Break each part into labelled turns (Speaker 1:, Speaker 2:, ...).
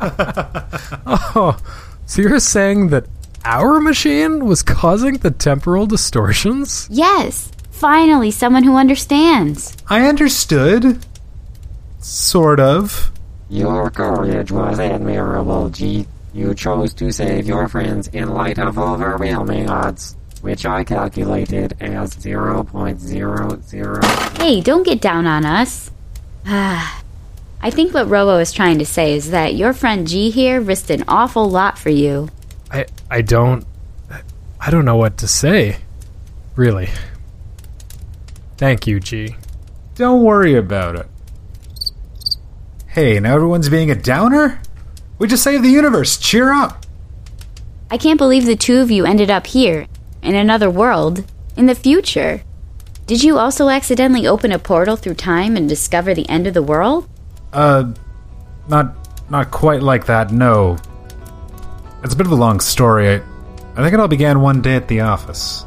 Speaker 1: oh, so you're saying that our machine was causing the temporal distortions?
Speaker 2: Yes, finally, someone who understands.
Speaker 3: I understood. Sort of.
Speaker 4: Your courage was admirable, G. You chose to save your friends in light of overwhelming odds, which I calculated as 0.00.
Speaker 2: Hey, don't get down on us. Ah. I think what Robo is trying to say is that your friend G here risked an awful lot for you.
Speaker 1: I I don't I don't know what to say. Really. Thank you, G.
Speaker 3: Don't worry about it. Hey, now everyone's being a downer? We just saved the universe. Cheer up.
Speaker 2: I can't believe the two of you ended up here, in another world, in the future. Did you also accidentally open a portal through time and discover the end of the world?
Speaker 3: Uh, not not quite like that. No. It's a bit of a long story. I, I think it all began one day at the office.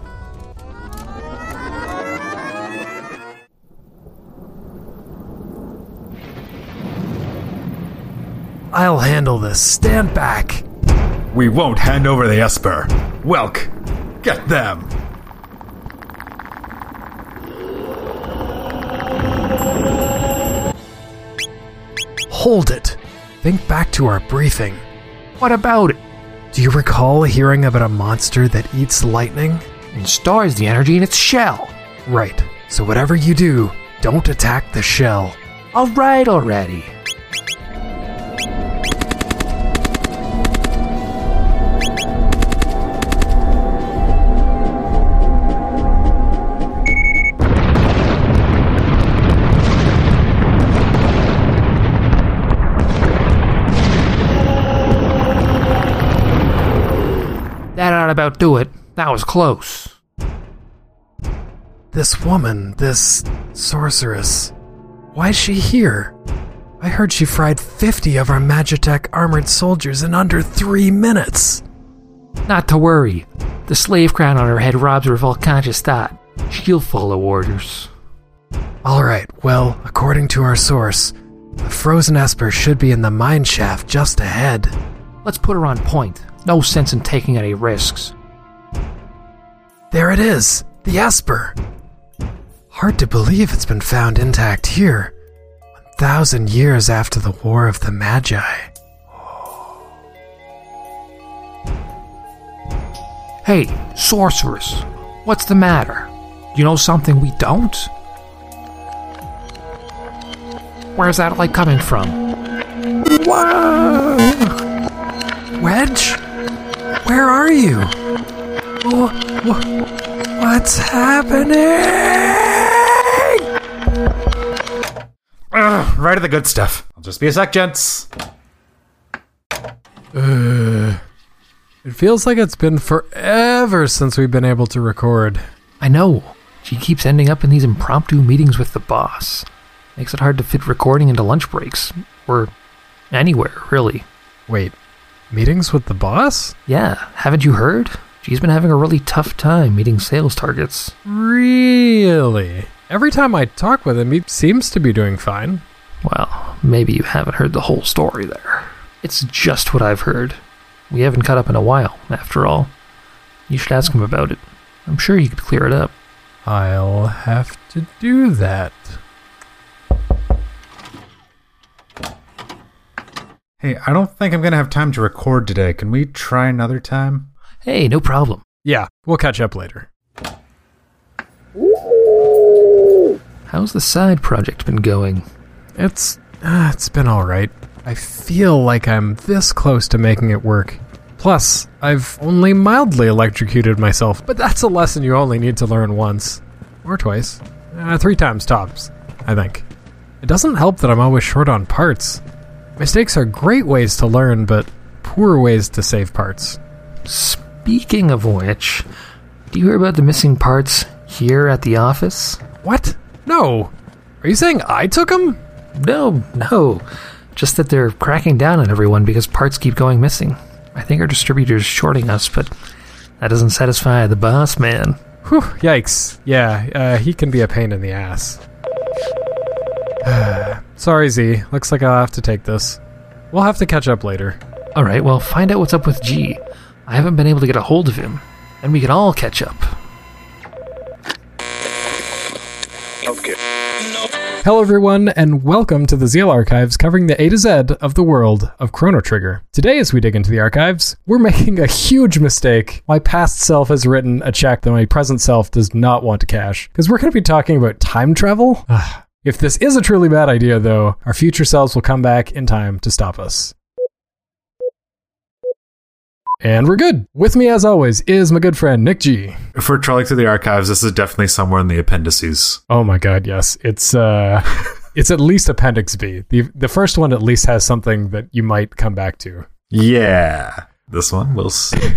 Speaker 1: I'll handle this. Stand back.
Speaker 3: We won't hand over the Esper. Welk, get them.
Speaker 1: Hold it. Think back to our briefing. What about it? Do you recall hearing about a monster that eats lightning?
Speaker 5: And stores the energy in its shell.
Speaker 1: Right. So whatever you do, don't attack the shell.
Speaker 5: Alright already. About do it. That was close.
Speaker 1: This woman, this sorceress, why is she here? I heard she fried 50 of our Magitech armored soldiers in under three minutes.
Speaker 5: Not to worry. The slave crown on her head robs her of all conscious thought. She'll follow orders.
Speaker 1: Alright, well, according to our source, the frozen Esper should be in the mine shaft just ahead.
Speaker 5: Let's put her on point. No sense in taking any risks.
Speaker 1: There it is, the Esper. Hard to believe it's been found intact here, 1,000 years after the War of the Magi.
Speaker 5: Hey, sorceress, what's the matter? You know something we don't? Where's that light coming from?
Speaker 1: Whoa! Wedge? Where are you? Wha- wha- what's happening?
Speaker 3: Ugh, right at the good stuff. I'll just be a sec, gents.
Speaker 1: Uh, it feels like it's been forever since we've been able to record.
Speaker 5: I know. She keeps ending up in these impromptu meetings with the boss. Makes it hard to fit recording into lunch breaks. Or anywhere, really.
Speaker 1: Wait, meetings with the boss?
Speaker 5: Yeah, haven't you heard? She's been having a really tough time meeting sales targets.
Speaker 1: Really? Every time I talk with him, he seems to be doing fine.
Speaker 5: Well, maybe you haven't heard the whole story there. It's just what I've heard. We haven't caught up in a while, after all. You should ask him about it. I'm sure he could clear it up.
Speaker 1: I'll have to do that.
Speaker 3: Hey, I don't think I'm gonna have time to record today. Can we try another time?
Speaker 5: Hey, no problem.
Speaker 1: Yeah, we'll catch up later.
Speaker 5: How's the side project been going?
Speaker 1: It's uh, it's been all right. I feel like I'm this close to making it work. Plus, I've only mildly electrocuted myself, but that's a lesson you only need to learn once or twice, uh, three times tops. I think. It doesn't help that I'm always short on parts. Mistakes are great ways to learn, but poor ways to save parts.
Speaker 5: Speaking of which, do you hear about the missing parts here at the office?
Speaker 1: What? No. Are you saying I took them?
Speaker 5: No, no. Just that they're cracking down on everyone because parts keep going missing. I think our distributor's shorting us, but that doesn't satisfy the boss man.
Speaker 1: Whew, yikes. Yeah, uh, he can be a pain in the ass. Sorry, Z. Looks like I'll have to take this. We'll have to catch up later.
Speaker 5: All right, well, find out what's up with G. I haven't been able to get a hold of him, and we can all catch up. Okay.
Speaker 1: Hello, everyone, and welcome to the Zeal Archives covering the A to Z of the world of Chrono Trigger. Today, as we dig into the archives, we're making a huge mistake. My past self has written a check that my present self does not want to cash, because we're going to be talking about time travel. Ah, If this is a truly bad idea, though, our future selves will come back in time to stop us. And we're good. With me, as always, is my good friend Nick G.
Speaker 3: If we're trolling through the archives, this is definitely somewhere in the appendices.
Speaker 1: Oh my god, yes. It's uh it's at least appendix B. The the first one at least has something that you might come back to.
Speaker 3: Yeah. This one, we'll see.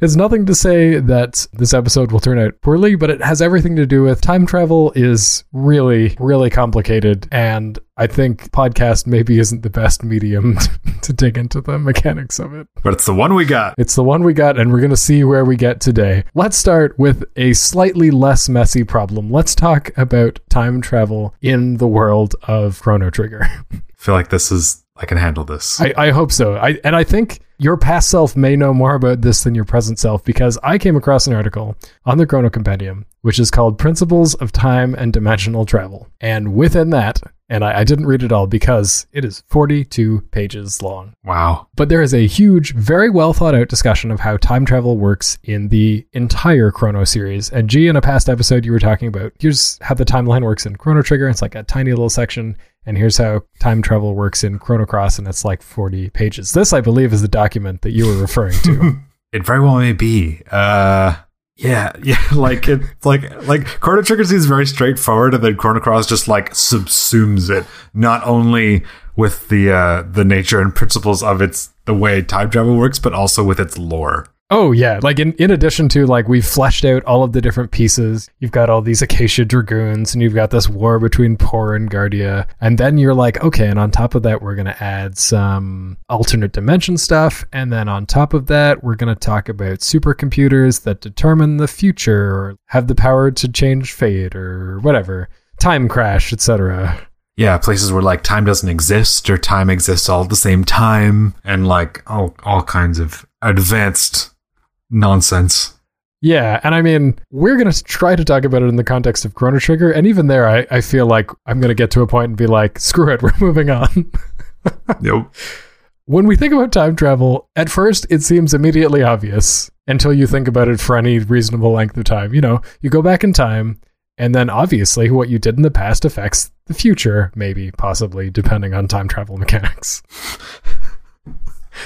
Speaker 1: It's nothing to say that this episode will turn out poorly, but it has everything to do with time travel is really, really complicated. And I think podcast maybe isn't the best medium to dig into the mechanics of it.
Speaker 3: but it's the one we got.
Speaker 1: It's the one we got, and we're going to see where we get today. Let's start with a slightly less messy problem. Let's talk about time travel in the world of Chrono Trigger.
Speaker 3: I feel like this is, I can handle this.
Speaker 1: I, I hope so. I and I think your past self may know more about this than your present self because I came across an article on the Chrono Compendium, which is called Principles of Time and Dimensional Travel. And within that, and I, I didn't read it all because it is 42 pages long.
Speaker 3: wow.
Speaker 1: But there is a huge, very well thought out discussion of how time travel works in the entire Chrono series. And G, in a past episode, you were talking about here's how the timeline works in Chrono Trigger. It's like a tiny little section. And here's how time travel works in Chrono Cross, and it's like 40 pages. This, I believe, is the document that you were referring to.
Speaker 3: It very well may be. Uh yeah, yeah, like it like like Chrono Trigger seems very straightforward and then Chrono Cross just like subsumes it, not only with the uh the nature and principles of its the way time travel works, but also with its lore.
Speaker 1: Oh, yeah. Like, in, in addition to, like, we've fleshed out all of the different pieces. You've got all these Acacia Dragoons, and you've got this war between Porre and Guardia. And then you're like, okay, and on top of that, we're going to add some alternate dimension stuff. And then on top of that, we're going to talk about supercomputers that determine the future or have the power to change fate or whatever. Time crash, etc.
Speaker 3: Yeah, places where like time doesn't exist or time exists all at the same time and like all all kinds of advanced nonsense.
Speaker 1: Yeah, and I mean, we're going to try to talk about it in the context of Chrono Trigger, and even there, I, I feel like I'm going to get to a point and be like, screw it, we're moving on.
Speaker 3: Nope.
Speaker 1: when we think about time travel, at first it seems immediately obvious until you think about it for any reasonable length of time. You know, you go back in time, and then obviously what you did in the past affects the future, maybe, possibly, depending on time travel mechanics.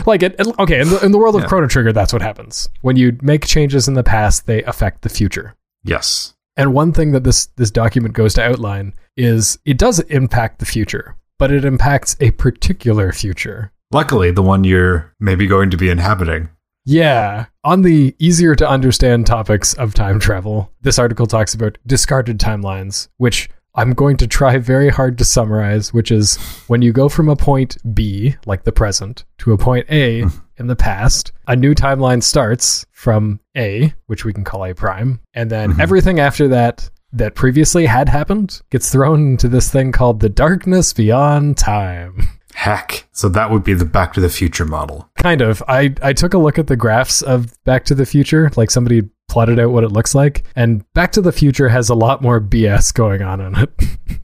Speaker 1: Like, it, it- okay, in the, in the world of
Speaker 3: Yeah.
Speaker 1: Chrono Trigger, that's what happens. When you make changes in the past, they affect the future.
Speaker 3: Yes.
Speaker 1: And one thing that this this document goes to outline is it does impact the future, but it impacts a particular future.
Speaker 3: Luckily, the one you're maybe going to be inhabiting.
Speaker 1: Yeah, on the easier to understand topics of time travel, this article talks about discarded timelines, which I'm going to try very hard to summarize, which is when you go from a point B, like the present, to a point A in the past, a new timeline starts from A, which we can call A prime, and then mm-hmm. everything after that that previously had happened gets thrown into this thing called the darkness beyond time.
Speaker 3: Heck. So that would be the Back to the Future model.
Speaker 1: Kind of. I, I took a look at the graphs of Back to the Future, like somebody plotted out what it looks like, and Back to the Future has a lot more BS going on in it.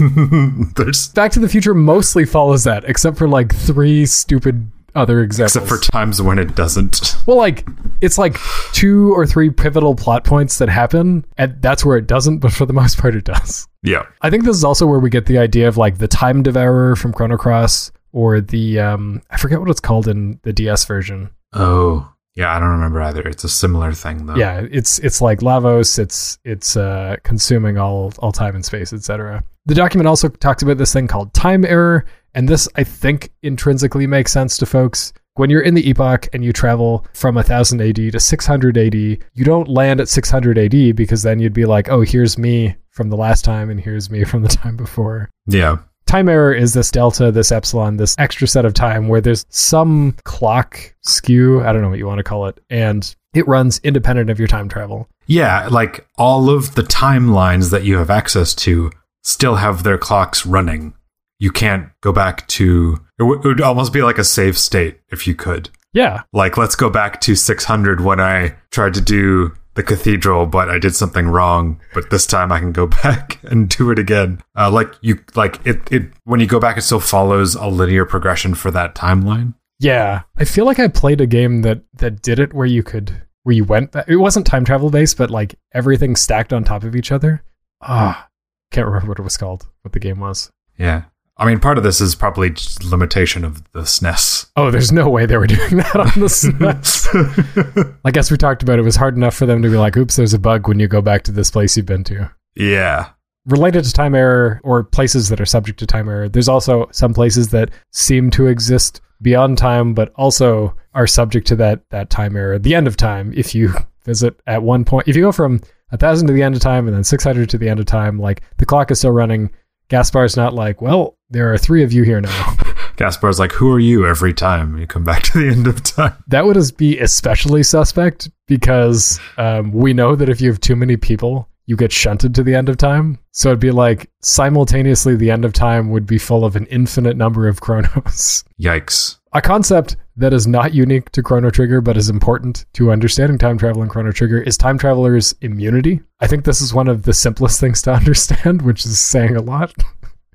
Speaker 3: There's
Speaker 1: Back to the Future mostly follows that, except for like three stupid other examples.
Speaker 3: except for times when it doesn't.
Speaker 1: well, like it's like two or three pivotal plot points that happen, and that's where it doesn't. But for the most part, it does.
Speaker 3: Yeah.
Speaker 1: I think this is also where we get the idea of like the time devourer from Chrono Cross, or the um I forget what it's called in the DS version.
Speaker 3: Oh. Yeah, I don't remember either. It's a similar thing though.
Speaker 1: yeah it's it's like lavos it's it's uh consuming all all time and space etc the document also talks about this thing called time error and this i think intrinsically makes sense to folks when you're in the epoch and you travel from 1000 AD to 600 AD, you don't land at 600 AD because then you'd be like, oh, here's me from the last time and here's me from the time before
Speaker 3: Yeah.
Speaker 1: Time error is this delta, this epsilon, this extra set of time where there's some clock skew. I don't know what you want to call it. And it runs independent of your time travel.
Speaker 3: Yeah, like all of the timelines that you have access to still have their clocks running. You can't go back to It, w- it would almost be like a save state if you could.
Speaker 1: Yeah.
Speaker 3: Like, let's go back to 600 when I tried to do the cathedral, but I did something wrong. But this time I can go back and do it again. Uh, like you, like it, it. When you go back, it still follows a linear progression for that timeline.
Speaker 1: Yeah. I feel like I played a game that that did it where you could where you went back. It wasn't time travel based, but like everything stacked on top of each other. Ah, can't remember what it was called. What the game was.
Speaker 3: Yeah. I mean, part of this is probably just limitation of the SNES.
Speaker 1: Oh, there's no way they were doing that on the SNES. I guess we talked about it. it was hard enough for them to be like, "Oops, there's a bug when you go back to this place you've been to."
Speaker 3: yeah.
Speaker 1: related to time error or places that are subject to time error, there's also some places that seem to exist beyond time, but also are subject to that that time error, the end of time. If you visit at one point, if you go from a thousand to the end of time and then six hundred to the end of time, like the clock is still running. Gaspar's not like, well, there are three of you here now.
Speaker 3: Gaspar's like, who are you every time you come back to the end of time?
Speaker 1: that would be especially suspect because um, we know that if you have too many people, you get shunted to the end of time. So it'd be like simultaneously the end of time would be full of an infinite number of chronos.
Speaker 3: Yikes.
Speaker 1: A concept that is not unique to Chrono Trigger but is important to understanding time travel in Chrono Trigger is time travelers' immunity. I think this is one of the simplest things to understand, which is saying a lot.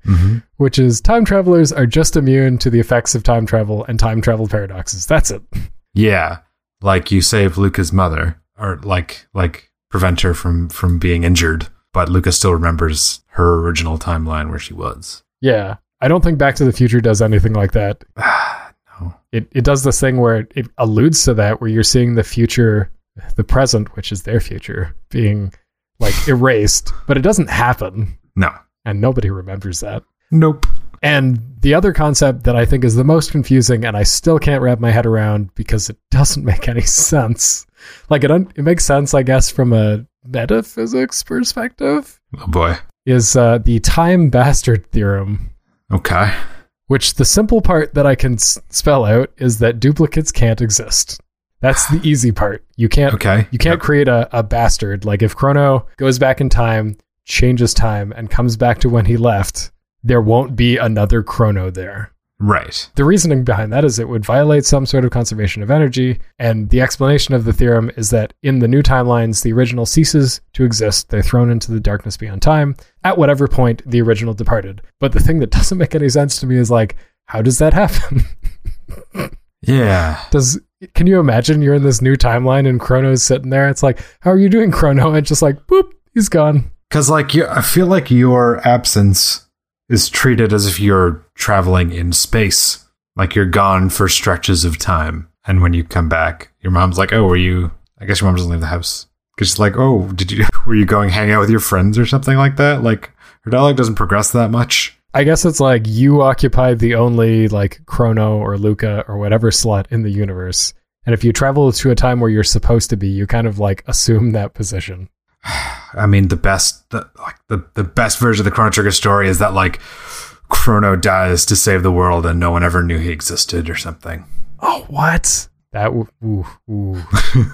Speaker 3: Mm-hmm.
Speaker 1: Which is time travelers are just immune to the effects of time travel and time travel paradoxes. That's it.
Speaker 3: Yeah. Like you save Lucca's mother, or like like prevent her from from being injured, but Lucca still remembers her original timeline where she was.
Speaker 1: Yeah. I don't think Back to the Future does anything like that.
Speaker 3: no.
Speaker 1: It it does this thing where it, it alludes to that where you're seeing the future the present, which is their future, being like erased, but it doesn't happen
Speaker 3: No.
Speaker 1: And nobody remembers that.
Speaker 3: Nope.
Speaker 1: And the other concept that I think is the most confusing and I still can't wrap my head around because it doesn't make any sense. Like it un- it makes sense I guess from a metaphysics perspective
Speaker 3: Oh boy.
Speaker 1: is uh, the time bastard theorem
Speaker 3: Okay.
Speaker 1: which the simple part that I can s- spell out is that duplicates can't exist. That's the easy part. You can't
Speaker 3: Okay.
Speaker 1: you can't
Speaker 3: Yep.
Speaker 1: create a, a bastard. Like if Chrono goes back in time, changes time, and comes back to when he left, there won't be another Chrono there.
Speaker 3: Right.
Speaker 1: The reasoning behind that is it would violate some sort of conservation of energy, and the explanation of the theorem is that in the new timelines, the original ceases to exist. They're thrown into the darkness beyond time at whatever point the original departed. But the thing that doesn't make any sense to me is like, how does that happen?
Speaker 3: Yeah.
Speaker 1: does can you imagine you're in this new timeline and Chrono's sitting there? It's like, how are you doing, Chrono? And just like, boop, he's gone.
Speaker 3: Because like you, I feel like your absence is treated as if you're traveling in space, like you're gone for stretches of time, and when you come back, your mom's like, "Oh, were you?" I guess your mom doesn't leave the house because she's like, "Oh, did you? Were you going hang out with your friends or something like that?" Like her dialogue doesn't progress that much.
Speaker 1: I guess it's like you occupy the only like Chrono or Lucca or whatever slot in the universe. And if you travel to a time where you're supposed to be, you kind of like assume that position.
Speaker 3: I mean, the best, the, like the the best version of the Chrono Trigger story is that like Chrono dies to save the world, and no one ever knew he existed or something.
Speaker 1: Oh, what? That ooh, ooh.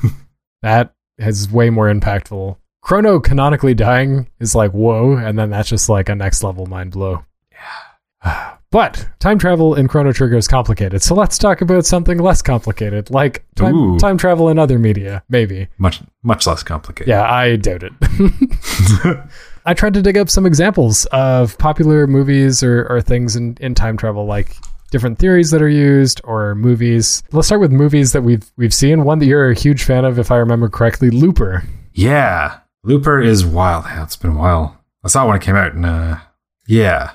Speaker 1: that is way more impactful. Chrono canonically dying is like whoa, and then that's just like a next level mind blow. Yeah. Ah. But time travel in Chrono Trigger is complicated, so let's talk about something less complicated, like time, time travel in other media, maybe.
Speaker 3: Much much less complicated.
Speaker 1: Yeah, I doubt it. I tried to dig up some examples of popular movies or, or things in, in time travel, like different theories that are used or movies. Let's start with movies that we've we've seen. One that you're a huge fan of, if I remember correctly, Looper.
Speaker 3: Yeah, Looper is wild. It's been a while. I saw it when it came out, and uh, yeah,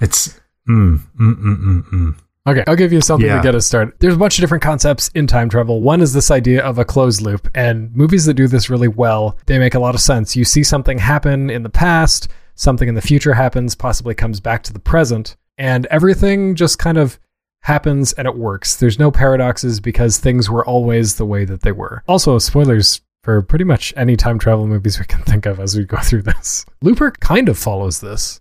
Speaker 3: it's mm, mm, mm, mm, mm.
Speaker 1: Okay, I'll give you something
Speaker 3: Yeah.
Speaker 1: to get us started. There's a bunch of different concepts in time travel. One is this idea of a closed loop, and movies that do this really well, they make a lot of sense. You see something happen in the past, something in the future happens, possibly comes back to the present, and everything just kind of happens and it works. There's no paradoxes because things were always the way that they were. Also, spoilers for pretty much any time travel movies we can think of as we go through this. Looper kind of follows this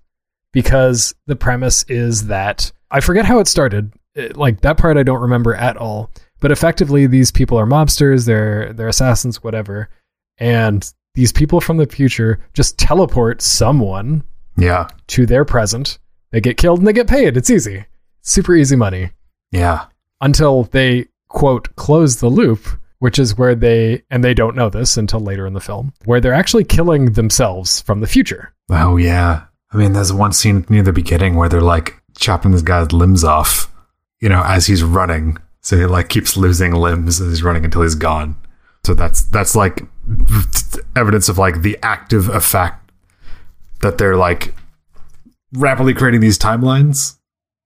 Speaker 1: because the premise is that I forget how it started. It- like that part I don't remember at all. But effectively these people are mobsters, they're they're assassins, whatever. And these people from the future just teleport someone
Speaker 3: yeah,
Speaker 1: to their present They get killed and they get paid. It's easy. Super easy money.
Speaker 3: Yeah.
Speaker 1: Until they, quote, close the loop, which is where they, and they don't know this until later in the film, where they're actually killing themselves from the future.
Speaker 3: Oh yeah. I mean, there's one scene near the beginning where they're like chopping this guy's limbs off, you know, as he's running. So he like keeps losing limbs as he's running until he's gone. So that's that's like evidence of like the active effect that they're like rapidly creating these timelines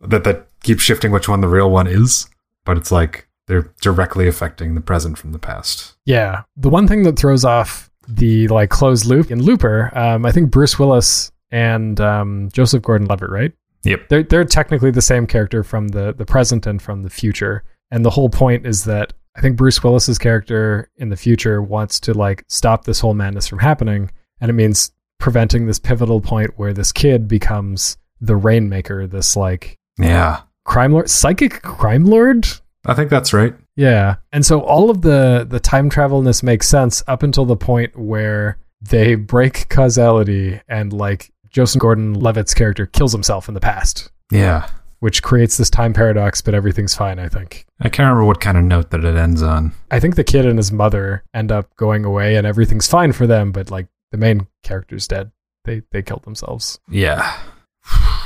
Speaker 3: that that keep shifting which one the real one is. But it's like they're directly affecting the present from the past.
Speaker 1: Yeah. The one thing that throws off the like closed loop in Looper, um, I think Bruce Willis and um, Joseph Gordon-Levitt, right?
Speaker 3: Yep.
Speaker 1: They're they're technically the same character from the the present and from the future. And the whole point is that I think Bruce Willis's character in the future wants to like stop this whole madness from happening, and it means preventing this pivotal point where this kid becomes the rainmaker, this like
Speaker 3: Yeah.
Speaker 1: crime lord, psychic crime lord.
Speaker 3: I think that's right.
Speaker 1: Yeah. And so all of the the time travel in this makes sense up until the point where they break causality and like Joseph Gordon Levitt's character kills himself in the past,
Speaker 3: Yeah.
Speaker 1: which creates this time paradox, but everything's fine, I think.
Speaker 3: I can't remember what kind of note that it ends on.
Speaker 1: I think the kid and his mother end up going away and everything's fine for them, but like the main character's dead. They they killed themselves.
Speaker 3: Yeah.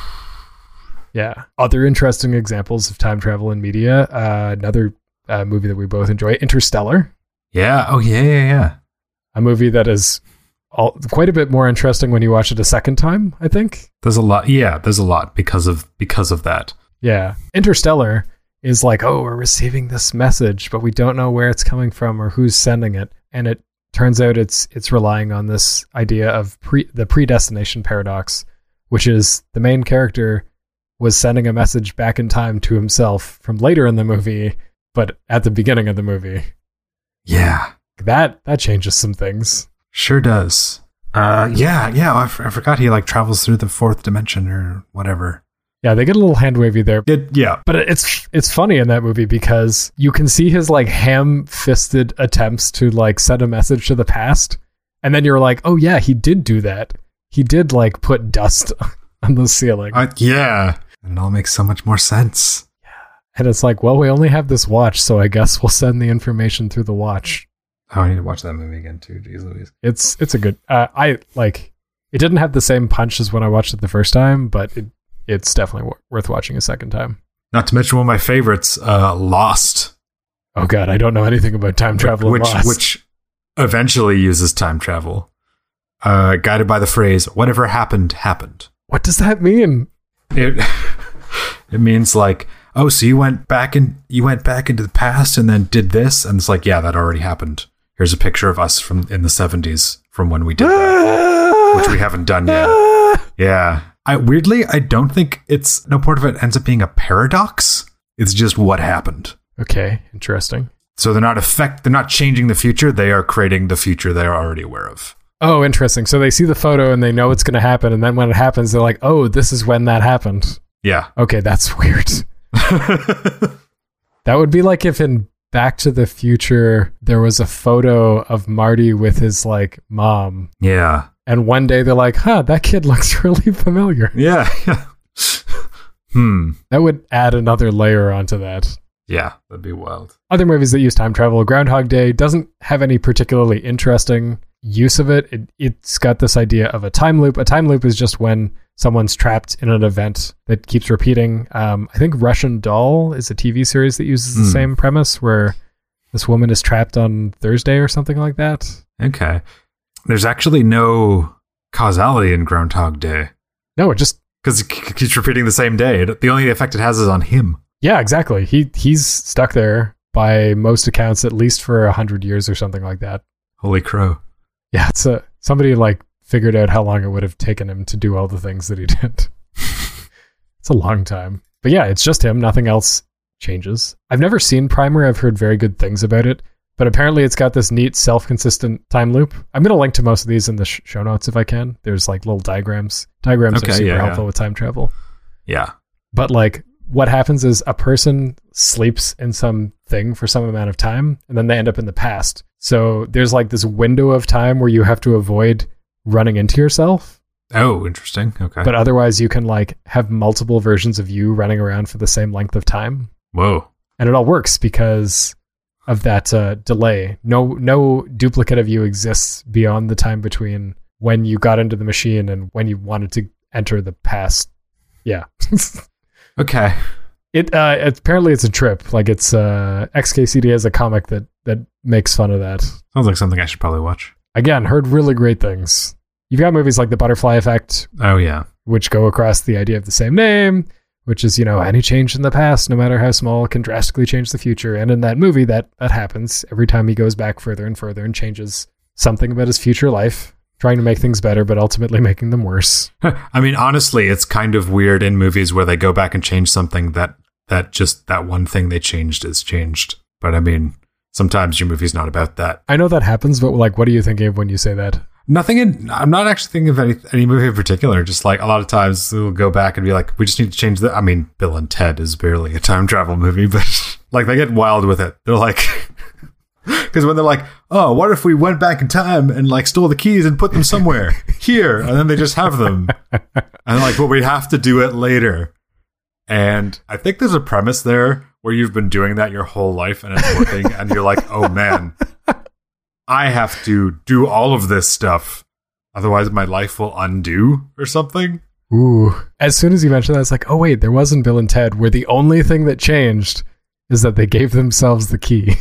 Speaker 1: Yeah. Other interesting examples of time travel in media. Uh, another uh, movie that we both enjoy, Interstellar.
Speaker 3: Yeah. Oh yeah, yeah, yeah.
Speaker 1: a movie that is all, quite a bit more interesting when you watch it a second time. I think.
Speaker 3: There's a lot. Yeah, there's a lot because of because of that.
Speaker 1: Yeah, Interstellar is like, oh, we're receiving this message, but we don't know where it's coming from or who's sending it, and it turns out it's it's relying on this idea of pre the predestination paradox, which is the main character was sending a message back in time to himself from later in the movie, but at the beginning of the movie.
Speaker 3: Yeah.
Speaker 1: That that changes some things.
Speaker 3: Sure does. Uh, yeah, yeah. I, f- I forgot he like travels through the fourth dimension or whatever.
Speaker 1: Yeah, they get a little hand wavy there.
Speaker 3: It, yeah,
Speaker 1: But it's it's funny in that movie because you can see his like ham-fisted attempts to like send a message to the past, and then you're like, oh yeah, he did do that. He did like put dust on the ceiling,
Speaker 3: I, yeah. And it all makes so much more sense.
Speaker 1: and it's like, well, we only have this watch, so I guess we'll send the information through the watch.
Speaker 3: Oh, I need to watch that movie again too. Jeez Louise.
Speaker 1: It's it's a good. Uh, I like. It didn't have the same punch as when I watched it the first time, but it it's definitely wor- worth watching a second time.
Speaker 3: Not to mention one of my favorites, uh, Lost,
Speaker 1: Oh god, I don't know anything about time travel.
Speaker 3: which
Speaker 1: Lost.
Speaker 3: which eventually uses time travel, uh, guided by the phrase "whatever happened happened."
Speaker 1: what does that mean?
Speaker 3: It it means like, oh, so you went back in you went back into the past and then did this, and it's like, yeah, that already happened. Here's a picture of us from in the '70s from when we did that, which we haven't done yet. Yeah. I weirdly, I don't think it's no part of it ends up being a paradox. It's just what happened.
Speaker 1: Okay, interesting.
Speaker 3: So they're not affect they're not changing the future, they are creating the future they are already aware of.
Speaker 1: Oh, interesting. So they see the photo and they know it's going to happen, and then when it happens, they're like, "Oh, this is when that happened."
Speaker 3: Yeah.
Speaker 1: Okay, that's weird. That would be like if in Back to the Future there was a photo of Marty with his like mom,
Speaker 3: yeah.
Speaker 1: and one day they're like, "Huh, that kid looks really familiar."
Speaker 3: Yeah. hmm.
Speaker 1: That would add another layer onto that.
Speaker 3: Yeah, that'd be wild.
Speaker 1: other movies that use time travel, Groundhog Day doesn't have any particularly interesting use of it. it. It's got this idea of a time loop. A time loop is just when someone's trapped in an event that keeps repeating. Um, I think Russian Doll is a TV series that uses the
Speaker 3: Hmm.
Speaker 1: same premise where this woman is trapped on Thursday or something like that.
Speaker 3: Okay. There's actually no causality in Groundhog Day
Speaker 1: No, it just
Speaker 3: because it keeps repeating the same day. The only effect it has is on him.
Speaker 1: yeah, exactly. He he's stuck there by most accounts at least for a hundred years or something like that.
Speaker 3: Holy crow.
Speaker 1: Yeah, it's a somebody like figured out how long it would have taken him to do all the things that he did. it's a long time. But yeah, it's just him, nothing else changes. I've never seen Primer, I've heard very good things about it, but apparently it's got this neat self-consistent time loop. I'm going to link to most of these in the sh- show notes if I can. There's like little diagrams. Diagrams
Speaker 3: Okay,
Speaker 1: are super
Speaker 3: yeah,
Speaker 1: helpful
Speaker 3: yeah.
Speaker 1: with time travel.
Speaker 3: Yeah.
Speaker 1: But like what happens is a person sleeps in some thing for some amount of time and then they end up in the past. So there's like this window of time where you have to avoid running into yourself.
Speaker 3: Oh, interesting. Okay.
Speaker 1: But otherwise, you can like have multiple versions of you running around for the same length of time,
Speaker 3: Whoa.
Speaker 1: and it all works because of that uh, delay. No, no duplicate of you exists beyond the time between when you got into the machine and when you wanted to enter the past. Yeah.
Speaker 3: Okay.
Speaker 1: It uh, apparently it's a trip. Like it's uh, XKCD has a comic that that makes fun of that.
Speaker 3: Sounds like something I should probably watch.
Speaker 1: Again, heard really great things. You've got movies like The Butterfly Effect,
Speaker 3: Oh yeah.
Speaker 1: which go across the idea of the same name, which is you know any change in the past, no matter how small, can drastically change the future. And in that movie, that that happens every time he goes back further and further and changes something about his future life, trying to make things better, but ultimately making them worse.
Speaker 3: I mean, honestly, it's kind of weird in movies where they go back and change something that that just that one thing they changed is changed. But I mean, sometimes your movie's not about that.
Speaker 1: I know that happens, but like, what are you thinking of when you say that?
Speaker 3: Nothing in. I'm not actually thinking of any any movie in particular. Just like a lot of times they'll go back and be like, we just need to change the. I mean, Bill and Ted is barely a time travel movie, but like they get wild with it. They're like. Because when they're like, "Oh, what if we went back in time and like stole the keys and put them somewhere here?" and then they just have them, and like, "But we have to do it later." And I think there's a premise there where you've been doing that your whole life and it's working, and you're like, "Oh man, I have to do all of this stuff, otherwise my life will undo or something."
Speaker 1: Ooh. As soon as you mentioned that, it's like, oh wait, there wasn't Bill and Ted, where the only thing that changed is that they gave themselves the key.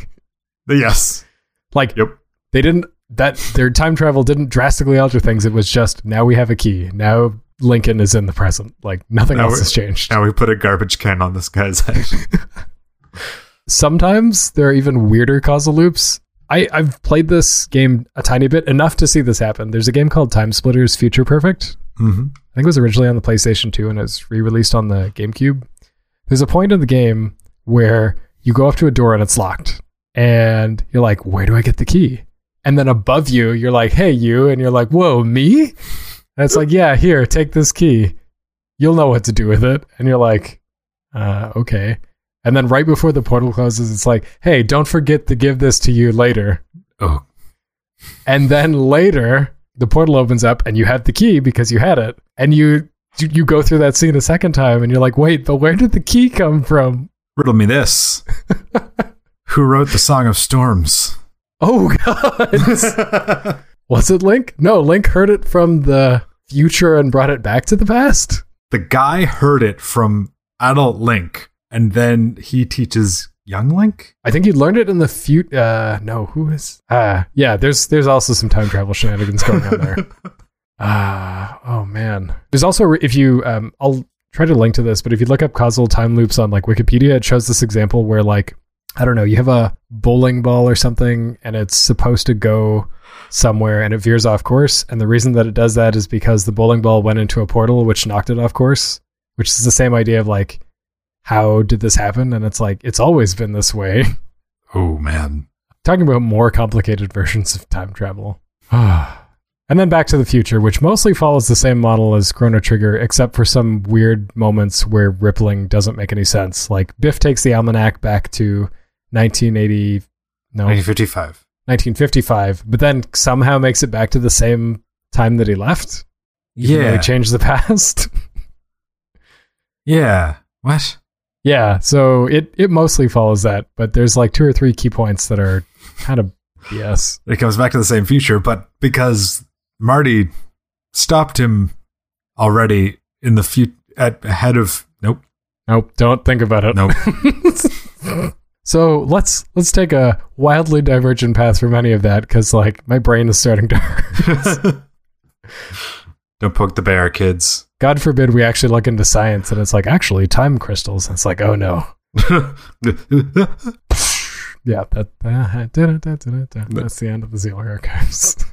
Speaker 3: Yes.
Speaker 1: like,
Speaker 3: Yep.
Speaker 1: they didn't that their time travel didn't drastically alter things. It was just now we have a key. Now Lincoln is in the present. Like nothing
Speaker 3: Now
Speaker 1: else has changed.
Speaker 3: Now we put a garbage can on this guy's head.
Speaker 1: Sometimes there are even weirder causal loops. I, I've played this game a tiny bit, enough to see this happen. There's a game called TimeSplitters Future Perfect.
Speaker 3: hmm
Speaker 1: I think it was originally on the PlayStation 2 and it was re-released on the GameCube. There's a point in the game where you go up to a door and it's locked. And you're like, where do I get the key? And then above you, you're like, hey, you. And you're like, whoa, me? And it's like, yeah, here, take this key. You'll know what to do with it. And you're like, uh, okay. And then right before the portal closes, it's like, hey, don't forget to give this to you later.
Speaker 3: Oh,
Speaker 1: And then later, the portal opens up and you have the key because you had it. And you you you go through that scene a second time and you're like, wait, but where did the key come from?
Speaker 3: riddle me this. Who wrote the Song of Storms?
Speaker 1: Oh god. Was it Link? No, Link heard it from the future and brought it back to the past.
Speaker 3: the guy heard it from adult Link, and then he teaches young Link.
Speaker 1: I think he learned it in the future. Uh, no, who is? Ah, yeah. There's there's also some time travel shenanigans going on there. Ah, oh man. There's also if you um, I'll try to link to this, but if you look up causal time loops on like Wikipedia, it shows this example where like I don't know, you have a bowling ball or something, and it's supposed to go somewhere, and it veers off course, and the reason that it does that is because the bowling ball went into a portal, which knocked it off course. Which is the same idea of like, how did this happen? And it's like it's always been this way.
Speaker 3: Oh man.
Speaker 1: talking about more complicated versions of time travel. and then Back to the Future, which mostly follows the same model as Chrono Trigger, except for some weird moments where rippling doesn't make any sense. Like Biff takes the almanac back to 1980, no,
Speaker 3: 1955.
Speaker 1: 1955, but then somehow makes it back to the same time that he left.
Speaker 3: Yeah.
Speaker 1: he changed the past.
Speaker 3: Yeah. What?
Speaker 1: yeah, so it it mostly follows that, but there's like two or three key points that are kind of yes
Speaker 3: It comes back to the same future, but because Marty stopped him already in the future at ahead of nope
Speaker 1: Nope, don't think about it.
Speaker 3: nope
Speaker 1: So let's let's take a wildly divergent path from any of that because like my brain is starting to hurt.
Speaker 3: don't poke the bear kids
Speaker 1: God forbid we actually look into science and it's like actually time crystals. And it's like oh no, yeah that uh, that's the end of the Zealer archives.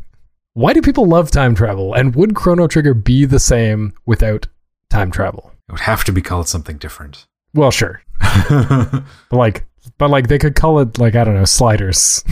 Speaker 1: Why do people love time travel? And would Chrono Trigger be the same without time travel?
Speaker 3: it would have to be called something different
Speaker 1: Well, sure, but like but like they could call it like I don't know sliders,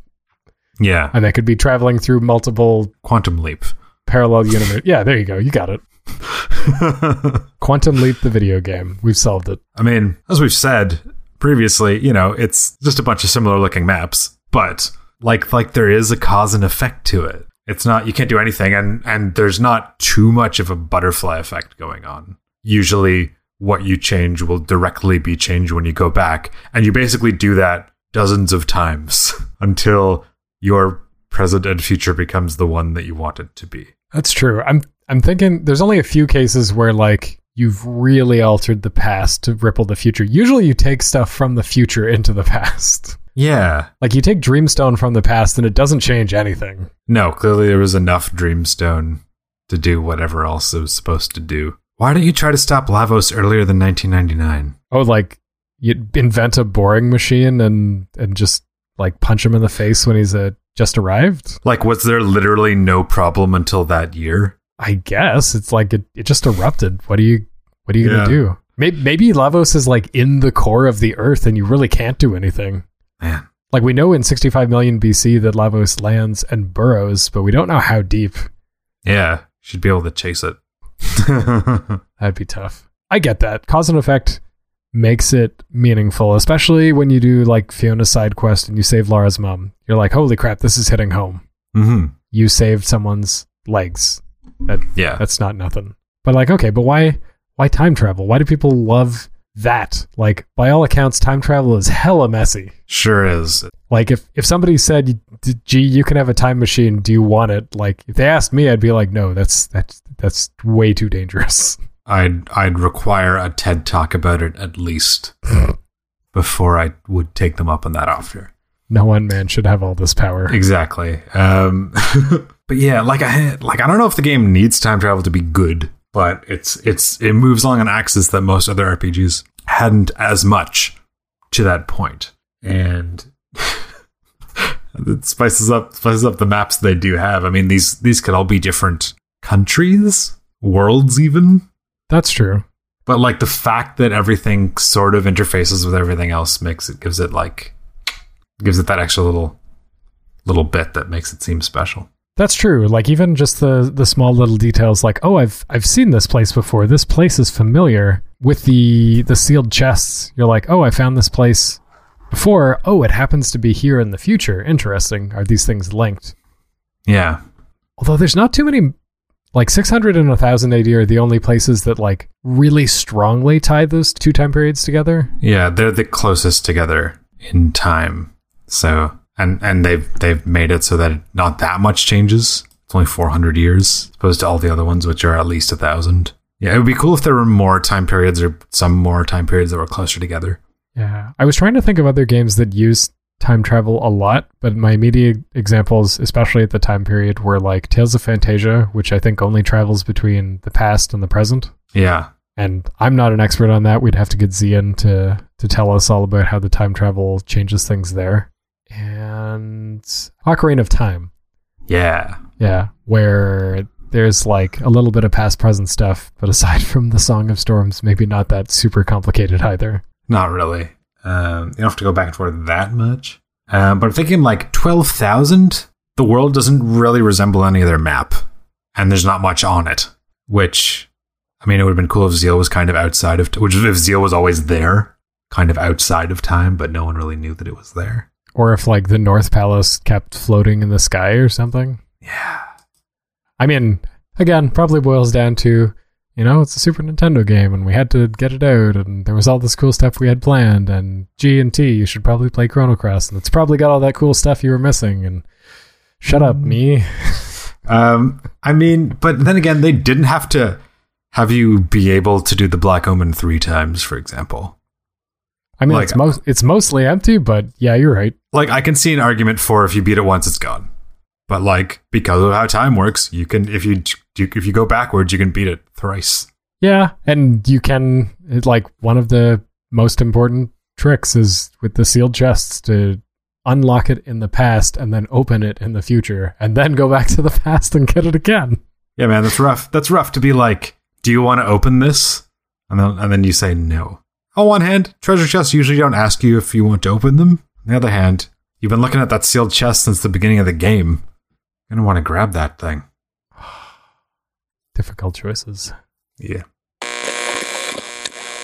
Speaker 3: yeah
Speaker 1: and they could be traveling through multiple
Speaker 3: quantum leap
Speaker 1: parallel universe. Yeah, there you go. You got it. Quantum Leap, the video game. We've solved it.
Speaker 3: I mean, as we've said previously, you know, it's just a bunch of similar looking maps, but like like there is a cause and effect to it. It's not you can't do anything and and there's not too much of a butterfly effect going on. Usually what you change will directly be changed when you go back and you basically do that dozens of times until your present and future becomes the one that you want it to be.
Speaker 1: That's true. I'm I'm thinking there's only a few cases where like you've really altered the past to ripple the future. Usually you take stuff from the future into the past.
Speaker 3: Yeah.
Speaker 1: Like you take Dreamstone from the past and it doesn't change anything.
Speaker 3: No, clearly there was enough Dreamstone to do whatever else it was supposed to do. Why don't you try to stop Lavos earlier than 1999?
Speaker 1: Oh, like you invent a boring machine and and just like punch him in the face when he's uh, just arrived?
Speaker 3: Like, was there literally no problem until that year?
Speaker 1: I guess it's like it, it just erupted. What are you what are you
Speaker 3: Yeah.
Speaker 1: gonna do? Maybe, maybe Lavos is like in the core of the Earth, and you really can't do anything.
Speaker 3: Man.
Speaker 1: Like we know in 65 million BC that Lavos lands and burrows, but we don't know how deep.
Speaker 3: Yeah, should be able to chase it.
Speaker 1: That'd be tough. I get that. Cause and effect makes it meaningful, especially when you do like Fiona's side quest and you save Laura's mom. You're like, holy crap, this is hitting home.
Speaker 3: hmm
Speaker 1: You saved someone's legs. That
Speaker 3: Yeah.
Speaker 1: that's not nothing. But like, okay, but why why time travel? Why do people love that? Like, by all accounts, time travel is hella messy.
Speaker 3: Sure is.
Speaker 1: Like, if if somebody said, "Gee, you can have a time machine. Do you want it?" Like, if they asked me, I'd be like, "No, that's that's that's way too dangerous."
Speaker 3: I'd I'd require a TED talk about it at least before I would take them up on that offer.
Speaker 1: No one man should have all this power.
Speaker 3: Exactly. Um, but yeah, like I like I don't know if the game needs time travel to be good, but it's it's it moves along an axis that most other RPGs hadn't as much to that point, and it spices up spices up the maps they do have. I mean these these could all be different countries, worlds, even.
Speaker 1: That's true.
Speaker 3: But like the fact that everything sort of interfaces with everything else makes it gives it like gives it that extra little little bit that makes it seem special.
Speaker 1: That's true. Like even just the the small little details, like oh, I've I've seen this place before. This place is familiar. With the the sealed chests, you're like, oh, I found this place before. Oh, it happens to be here in the future. Interesting. Are these things linked?
Speaker 3: Yeah.
Speaker 1: Although there's not too many. Like 600 and 1000 AD are the only places that like really strongly tie those two time periods together.
Speaker 3: Yeah, they're the closest together in time. So and and they've they've made it so that not that much changes. It's only 400 years opposed to all the other ones which are at least a 1000. Yeah, it would be cool if there were more time periods or some more time periods that were closer together.
Speaker 1: Yeah. I was trying to think of other games that use time travel a lot, but my immediate examples, especially at the time period, were like Tales of Phantasia, which I think only travels between the past and the present.
Speaker 3: Yeah.
Speaker 1: And I'm not an expert on that. We'd have to get Zian to to tell us all about how the time travel changes things there. And Ocarina of Time.
Speaker 3: Yeah.
Speaker 1: Yeah, where there's like a little bit of past present stuff, but aside from the Song of Storms, maybe not that super complicated either.
Speaker 3: Not really. Um, you don't have to go back and forth that much. Um, but I'm thinking like 12,000, the world doesn't really resemble any other map. And there's not much on it. Which, I mean, it would have been cool if Zeal was kind of outside of, which if Zeal was always there, kind of outside of time, but no one really knew that it was there.
Speaker 1: Or if like the North Palace kept floating in the sky or something.
Speaker 3: Yeah.
Speaker 1: I mean, again, probably boils down to, you know, it's a Super Nintendo game and we had to get it out and there was all this cool stuff we had planned and G and T, you should probably play Chrono Cross and it's probably got all that cool stuff you were missing and shut up, me.
Speaker 3: Um, I mean, but then again, they didn't have to have you be able to do the Black Omen three times, for example.
Speaker 1: I mean,
Speaker 3: Like-
Speaker 1: it's most it's mostly empty, but yeah, you're right.
Speaker 3: like I can see an argument for if you beat it once, it's gone. But like because of how time works, you can if you if you go backwards, you can beat it thrice.
Speaker 1: Yeah, and you can like one of the most important tricks is with the sealed chests to unlock it in the past and then open it in the future and then go back to the past and get it again.
Speaker 3: Yeah, man, that's rough. That's rough to be like, do you want to open this? And then and then you say no. On one hand, treasure chests usually don't ask you if you want to open them. On the other hand, you've been looking at that sealed chest since the beginning of the game. You're gonna want to grab that thing.
Speaker 1: Difficult choices.
Speaker 3: Yeah.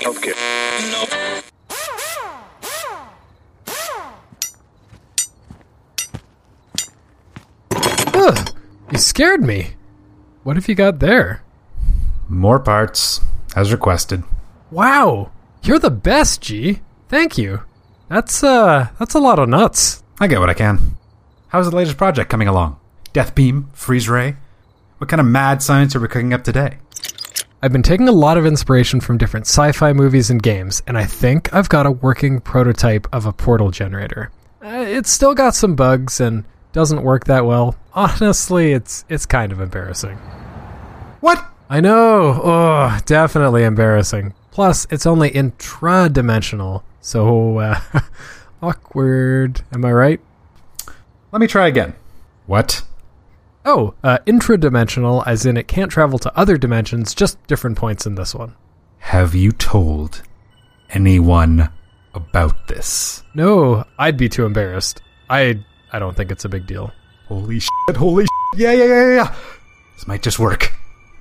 Speaker 3: Okay.
Speaker 1: Ugh. You scared me. What have you got there?
Speaker 3: More parts, as requested.
Speaker 1: Wow, you're the best, G. Thank you. That's uh, that's a lot of nuts.
Speaker 3: I get what I can. How's the latest project coming along? Death Beam? Freeze Ray? What kind of mad science are we cooking up today?
Speaker 1: I've been taking a lot of inspiration from different sci-fi movies and games, and I think I've got a working prototype of a portal generator. Uh, it's still got some bugs and doesn't work that well. Honestly, it's it's kind of embarrassing.
Speaker 3: What?
Speaker 1: I know. Oh, definitely embarrassing. Plus, it's only intra-dimensional, so uh, awkward. Am I right?
Speaker 3: Let me try again. What?
Speaker 1: Oh, uh, intradimensional, as in it can't travel to other dimensions, just different points in this one.
Speaker 3: Have you told anyone about this?
Speaker 1: No, I'd be too embarrassed. I I don't think it's a big deal.
Speaker 3: Holy shit, holy shit. Yeah, yeah, yeah, yeah. This might just work.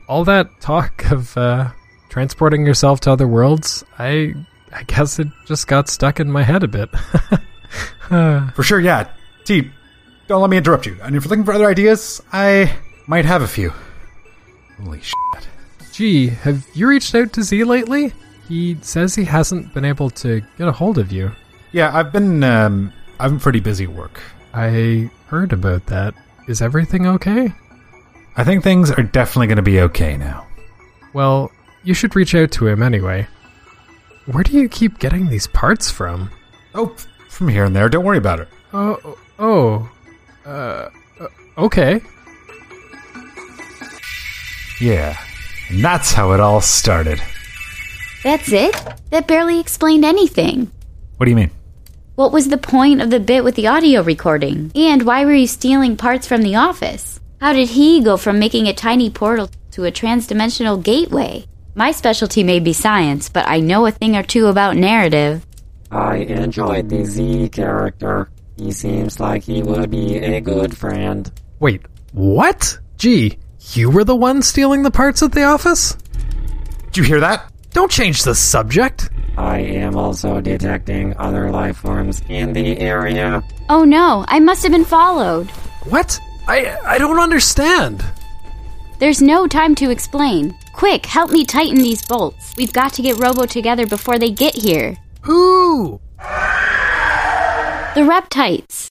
Speaker 1: All that talk of uh, transporting yourself to other worlds, I I guess it just got stuck in my head a bit.
Speaker 3: For sure, yeah. T, don't let me interrupt you. And if you're looking for other ideas, I might have a few. Holy shit.
Speaker 1: gee, have you reached out to Z lately? He says he hasn't been able to get a hold of you.
Speaker 3: Yeah, I've been, um, I've been pretty busy at work.
Speaker 1: I heard about that. Is everything okay?
Speaker 3: I think things are definitely going to be okay now.
Speaker 1: Well, you should reach out to him anyway. Where do you keep getting these parts from?
Speaker 3: Oh, from here and there. Don't worry about it.
Speaker 1: Oh, oh, uh, uh, okay.
Speaker 3: Yeah. And that's how it all started.
Speaker 2: That's it? That barely explained anything.
Speaker 3: What do you mean?
Speaker 2: What was the point of the bit with the audio recording? And why were you stealing parts from the office? How did he go from making a tiny portal to a transdimensional gateway? My specialty may be science, but I know a thing or two about narrative.
Speaker 4: I enjoyed the Z character. He seems like he would be a good friend.
Speaker 1: Wait, what? Gee, you were the one stealing the parts at the office?
Speaker 3: Did you hear that?
Speaker 1: Don't change the subject.
Speaker 4: I am also detecting other life forms in the area.
Speaker 2: Oh no, I must have been followed.
Speaker 1: What? I I don't understand.
Speaker 2: There's no time to explain. Quick, help me tighten these bolts. We've got to get Robo together before they get here.
Speaker 1: Who?
Speaker 2: The Reptites.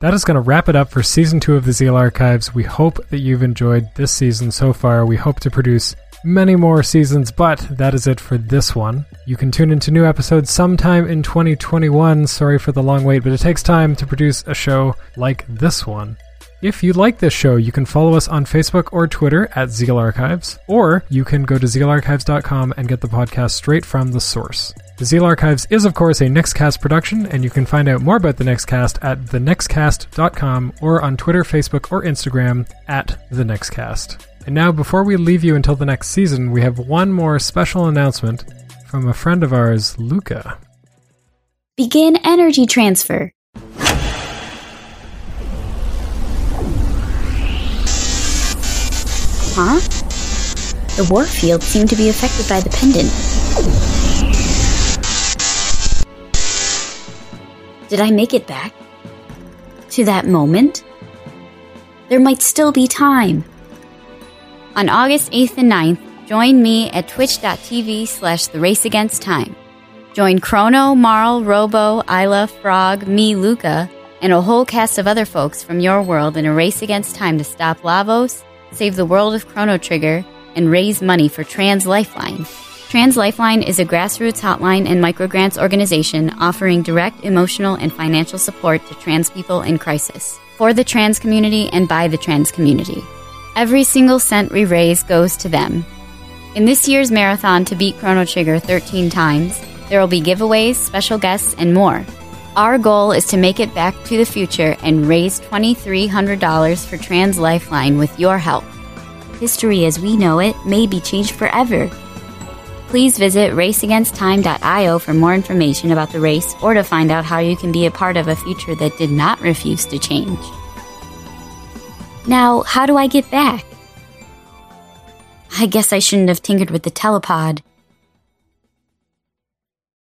Speaker 1: That is going to wrap it up for season two of the Zeal Archives. We hope that you've enjoyed this season so far. We hope to produce many more seasons, but that is it for this one. You can tune into new episodes sometime in 2021. Sorry for the long wait, but it takes time to produce a show like this one. If you like this show, you can follow us on Facebook or Twitter at Zeal Archives, or you can go to zealarchives.com and get the podcast straight from the source. The Zeal Archives is, of course, a Nextcast production, and you can find out more about the Nextcast at thenextcast.com or on Twitter, Facebook, or Instagram at the Nextcast. And now, before we leave you until the next season, we have one more special announcement from a friend of ours, Lucca.
Speaker 2: Begin energy transfer. Huh? The warp field seemed to be affected by the pendant. Did I make it back? To that moment? There might still be time. On August 8th and 9th, join me at twitch.tv slash the race against time. Join Crono, Marle, Robo, Ayla, Frog, me, Lucca, and a whole cast of other folks from your world in a race against time to stop Lavos, save the world of Chrono Trigger, and raise money for Trans Lifeline. Trans Lifeline is a grassroots hotline and microgrants organization offering direct emotional and financial support to trans people in crisis, for the trans community and by the trans community. Every single cent we raise goes to them. In this year's marathon to beat Chrono Trigger 13 times, there will be giveaways, special guests, and more. Our goal is to make it back to the future and raise $2,300 for Trans Lifeline with your help. History as we know it may be changed forever. Please visit raceagainsttime.io for more information about the race or to find out how you can be a part of a future that did not refuse to change. Now, how do I get back? I guess I shouldn't have tinkered with the telepod.